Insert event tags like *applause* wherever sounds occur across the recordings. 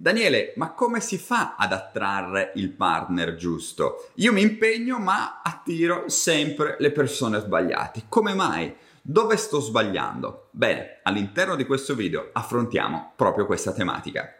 Daniele, ma come si fa ad attrarre il partner giusto? Io mi impegno ma attiro sempre le persone sbagliate. Come mai? Dove sto sbagliando? Bene, all'interno di questo video affrontiamo proprio questa tematica.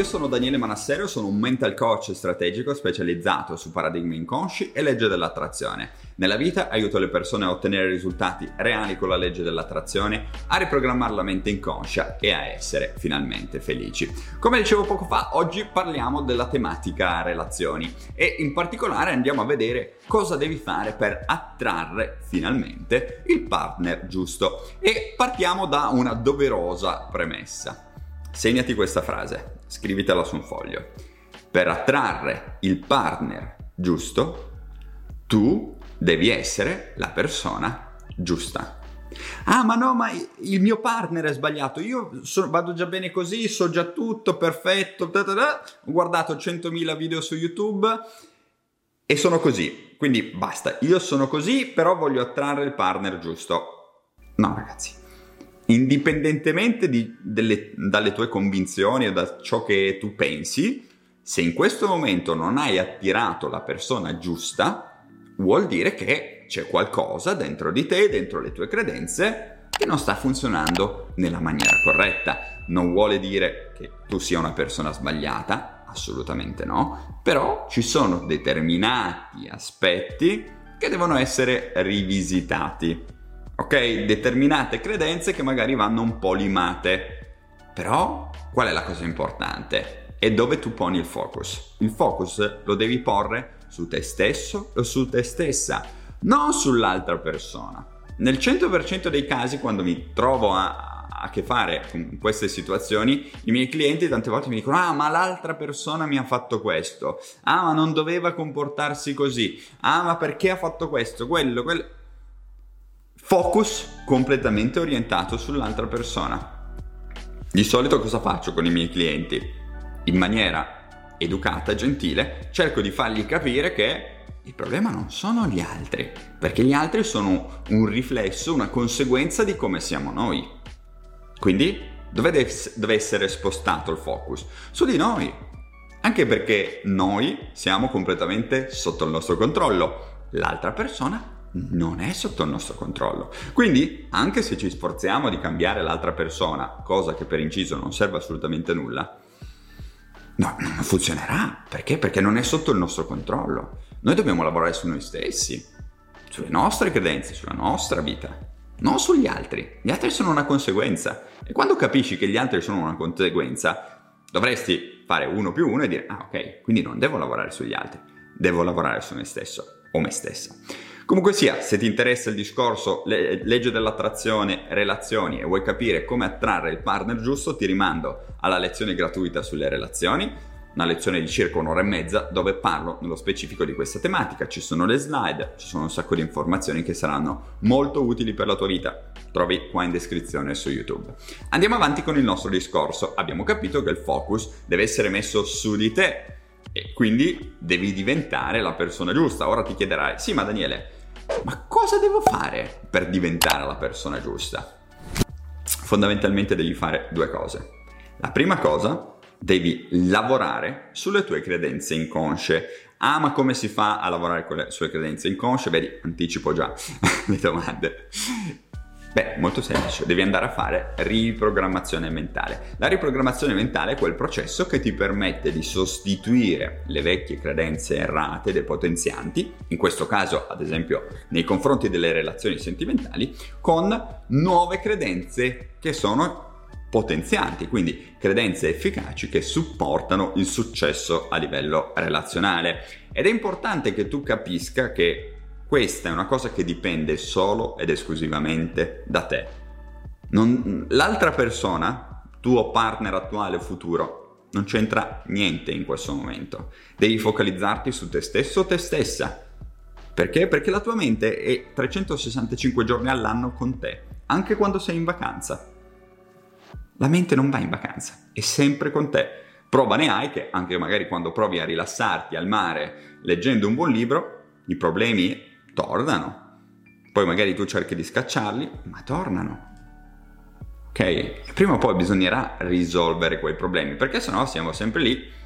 Io sono Daniele Manassero, sono un mental coach strategico specializzato su paradigmi inconsci e legge dell'attrazione. Nella vita aiuto le persone a ottenere risultati reali con la legge dell'attrazione, a riprogrammare la mente inconscia e a essere finalmente felici. Come dicevo poco fa, oggi parliamo della tematica relazioni e in particolare andiamo a vedere cosa devi fare per attrarre finalmente il partner giusto. E partiamo da una doverosa premessa. Segnati questa frase, scrivitela su un foglio. Per attrarre il partner giusto, tu devi essere la persona giusta. Ah, ma no, ma il mio partner è sbagliato. Io so, vado già bene così, so già tutto, perfetto. Da da da. Ho guardato 100.000 video su YouTube e sono così. Quindi basta, io sono così, però voglio attrarre il partner giusto. No, ragazzi, indipendentemente di, delle, dalle tue convinzioni o da ciò che tu pensi, se in questo momento non hai attirato la persona giusta, vuol dire che c'è qualcosa dentro di te, dentro le tue credenze, che non sta funzionando nella maniera corretta. Non vuole dire che tu sia una persona sbagliata, assolutamente no, però ci sono determinati aspetti che devono essere rivisitati ok? Determinate credenze che magari vanno un po' limate. Però qual è la cosa importante? È dove tu poni il focus. Il focus lo devi porre su te stesso o su te stessa, non sull'altra persona. Nel 100% dei casi, quando mi trovo a, a che fare con queste situazioni, i miei clienti tante volte mi dicono: Ah, ma l'altra persona mi ha fatto questo. Ah, ma non doveva comportarsi così. Ah, ma perché ha fatto questo, quello, quello focus completamente orientato sull'altra persona. Di solito cosa faccio con i miei clienti? In maniera educata, gentile, cerco di fargli capire che il problema non sono gli altri, perché gli altri sono un riflesso, una conseguenza di come siamo noi. Quindi dove deve essere spostato il focus? Su di noi. Anche perché noi siamo completamente sotto il nostro controllo. L'altra persona non è sotto il nostro controllo. Quindi, anche se ci sforziamo di cambiare l'altra persona, cosa che per inciso non serve assolutamente a nulla, no, non funzionerà. Perché? Perché non è sotto il nostro controllo. Noi dobbiamo lavorare su noi stessi, sulle nostre credenze, sulla nostra vita, non sugli altri. Gli altri sono una conseguenza. E quando capisci che gli altri sono una conseguenza, dovresti fare uno più uno e dire, ah ok, quindi non devo lavorare sugli altri, devo lavorare su me stesso o me stessa. Comunque sia, se ti interessa il discorso le- legge dell'attrazione, relazioni e vuoi capire come attrarre il partner giusto, ti rimando alla lezione gratuita sulle relazioni, una lezione di circa un'ora e mezza dove parlo nello specifico di questa tematica. Ci sono le slide, ci sono un sacco di informazioni che saranno molto utili per la tua vita. Trovi qua in descrizione su YouTube. Andiamo avanti con il nostro discorso. Abbiamo capito che il focus deve essere messo su di te e quindi devi diventare la persona giusta. Ora ti chiederai, sì ma Daniele, ma cosa devo fare per diventare la persona giusta? Fondamentalmente devi fare due cose. La prima cosa, devi lavorare sulle tue credenze inconsce. Ah, ma come si fa a lavorare con le sue credenze inconsce? Vedi, anticipo già *laughs* le domande. Beh, molto semplice, devi andare a fare riprogrammazione mentale. La riprogrammazione mentale è quel processo che ti permette di sostituire le vecchie credenze errate, depotenzianti, in questo caso ad esempio nei confronti delle relazioni sentimentali, con nuove credenze che sono potenzianti, quindi credenze efficaci che supportano il successo a livello relazionale. Ed è importante che tu capisca che questa è una cosa che dipende solo ed esclusivamente da te. Non, l'altra persona, tuo partner attuale o futuro, non c'entra niente in questo momento. Devi focalizzarti su te stesso o te stessa Perché? Perché la tua mente è 365 giorni all'anno con te, anche quando sei in vacanza. La mente non va in vacanza, è sempre con te. Prova ne hai che anche magari quando provi a rilassarti al mare leggendo un buon libro, i problemi tornano. Poi magari tu cerchi di scacciarli, ma tornano. Ok? Prima o poi bisognerà risolvere quei problemi, perché sennò siamo sempre lì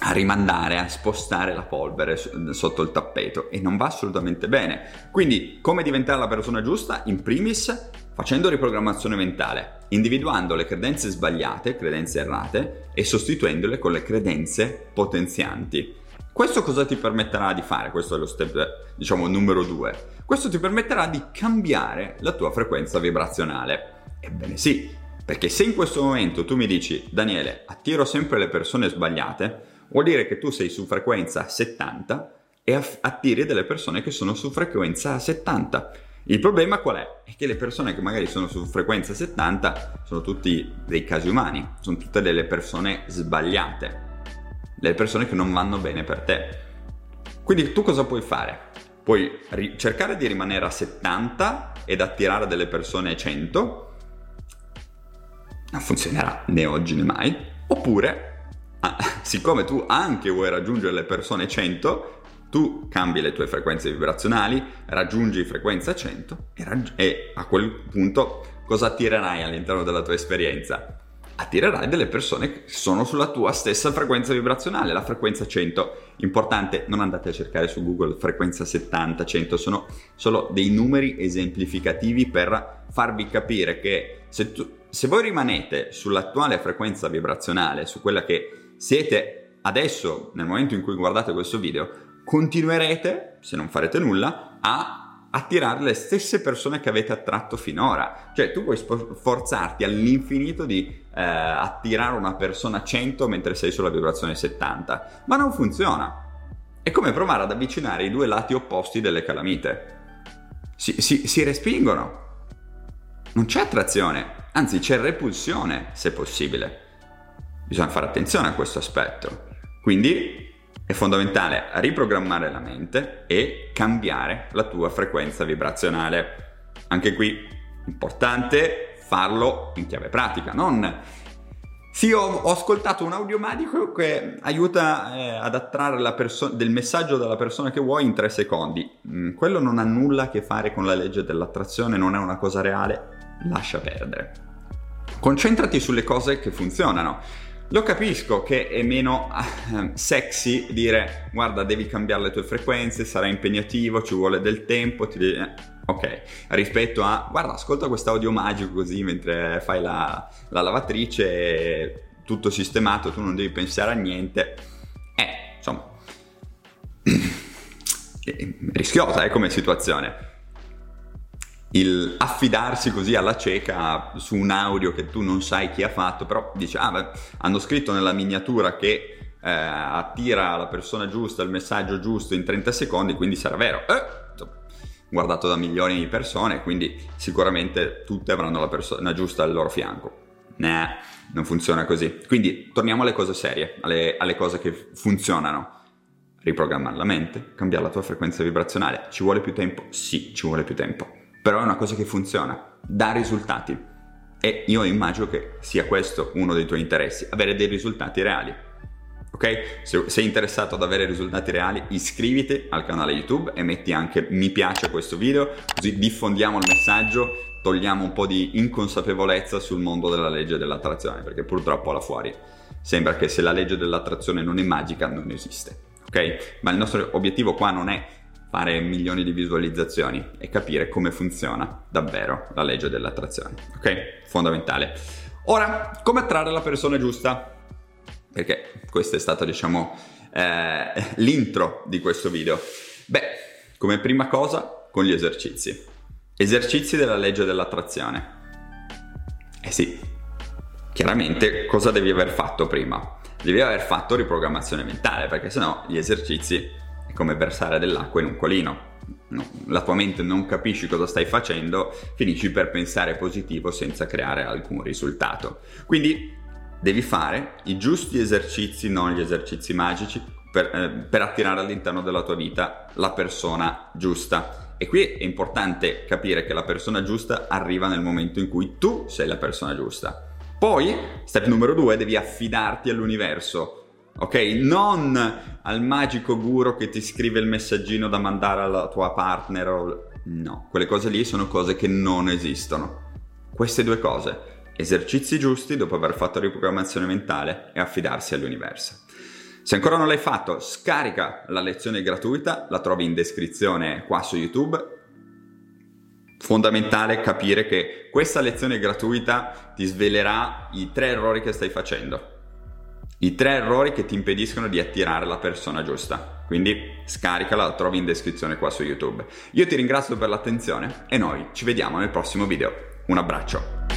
a rimandare, a spostare la polvere sotto il tappeto e non va assolutamente bene. Quindi come diventare la persona giusta? In primis facendo riprogrammazione mentale, individuando le credenze sbagliate, credenze errate e sostituendole con le credenze potenzianti. Questo cosa ti permetterà di fare? Questo è lo step, diciamo, numero due. Questo ti permetterà di cambiare la tua frequenza vibrazionale. Ebbene sì, perché se in questo momento tu mi dici, Daniele, attiro sempre le persone sbagliate, vuol dire che tu sei su frequenza 70 e attiri delle persone che sono su frequenza 70. Il problema qual è? È che le persone che magari sono su frequenza 70 sono tutti dei casi umani, sono tutte delle persone sbagliate, delle persone che non vanno bene per te. Quindi tu cosa puoi fare? Puoi ri- cercare di rimanere a 70 ed attirare delle persone a 100, non funzionerà né oggi né mai, oppure ah, *laughs* siccome tu anche vuoi raggiungere le persone 100, tu cambi le tue frequenze vibrazionali, raggiungi frequenza 100 e, raggi- e a quel punto cosa attirerai all'interno della tua esperienza? Attirerai delle persone che sono sulla tua stessa frequenza vibrazionale, la frequenza 100. Importante, non andate a cercare su Google frequenza 70, 100, sono solo dei numeri esemplificativi per farvi capire che se, tu, se voi rimanete sull'attuale frequenza vibrazionale, su quella che siete adesso, nel momento in cui guardate questo video, continuerete, se non farete nulla, a attirare le stesse persone che avete attratto finora. Cioè tu puoi sforzarti all'infinito di eh, attirare una persona 100 mentre sei sulla vibrazione 70, ma non funziona. È come provare ad avvicinare i due lati opposti delle calamite. Si, si, si respingono. Non c'è attrazione, anzi c'è repulsione se possibile. Bisogna fare attenzione a questo aspetto. Quindi è fondamentale riprogrammare la mente e cambiare la tua frequenza vibrazionale. Anche qui, importante farlo in chiave pratica, non... Sì, ho, ho ascoltato un audio magico che aiuta eh, ad attrarre perso- del messaggio dalla persona che vuoi in tre secondi. Mm, quello non ha nulla a che fare con la legge dell'attrazione, non è una cosa reale, lascia perdere. Concentrati sulle cose che funzionano lo capisco che è meno *laughs* sexy dire guarda devi cambiare le tue frequenze, sarà impegnativo, ci vuole del tempo, ti devi... ok, rispetto a guarda ascolta questo audio magico così mentre fai la, la lavatrice, tutto sistemato, tu non devi pensare a niente. Eh, insomma, *clears throat* è rischiosa eh, come situazione il affidarsi così alla cieca su un audio che tu non sai chi ha fatto, però dice, ah, beh, hanno scritto nella miniatura che eh, attira la persona giusta, il messaggio giusto in 30 secondi, quindi sarà vero. Eh, guardato da milioni di persone, quindi sicuramente tutte avranno la persona giusta al loro fianco. Nah, non funziona così. Quindi torniamo alle cose serie, alle, alle cose che funzionano. Riprogrammare la mente, cambiare la tua frequenza vibrazionale. Ci vuole più tempo? Sì, ci vuole più tempo però è una cosa che funziona, dà risultati. E io immagino che sia questo uno dei tuoi interessi, avere dei risultati reali. Ok? Se sei interessato ad avere risultati reali, iscriviti al canale YouTube e metti anche mi piace a questo video, così diffondiamo il messaggio, togliamo un po' di inconsapevolezza sul mondo della legge dell'attrazione, perché purtroppo là fuori sembra che se la legge dell'attrazione non è magica non esiste. Ok? Ma il nostro obiettivo qua non è fare milioni di visualizzazioni e capire come funziona davvero la legge dell'attrazione. Ok? Fondamentale. Ora, come attrarre la persona giusta? Perché questa è stata, diciamo, eh, l'intro di questo video. Beh, come prima cosa, con gli esercizi. Esercizi della legge dell'attrazione. Eh sì, chiaramente cosa devi aver fatto prima? Devi aver fatto riprogrammazione mentale, perché sennò gli esercizi come versare dell'acqua in un colino. No, la tua mente non capisci cosa stai facendo, finisci per pensare positivo senza creare alcun risultato. Quindi devi fare i giusti esercizi, non gli esercizi magici, per, eh, per attirare all'interno della tua vita la persona giusta. E qui è importante capire che la persona giusta arriva nel momento in cui tu sei la persona giusta. Poi, step numero due, devi affidarti all'universo. Ok? Non al magico guru che ti scrive il messaggino da mandare alla tua partner. No, quelle cose lì sono cose che non esistono. Queste due cose, esercizi giusti dopo aver fatto riprogrammazione mentale e affidarsi all'universo. Se ancora non l'hai fatto, scarica la lezione gratuita, la trovi in descrizione qua su YouTube. Fondamentale capire che questa lezione gratuita ti svelerà i tre errori che stai facendo. I tre errori che ti impediscono di attirare la persona giusta. Quindi scaricala, la trovi in descrizione qua su YouTube. Io ti ringrazio per l'attenzione e noi ci vediamo nel prossimo video. Un abbraccio.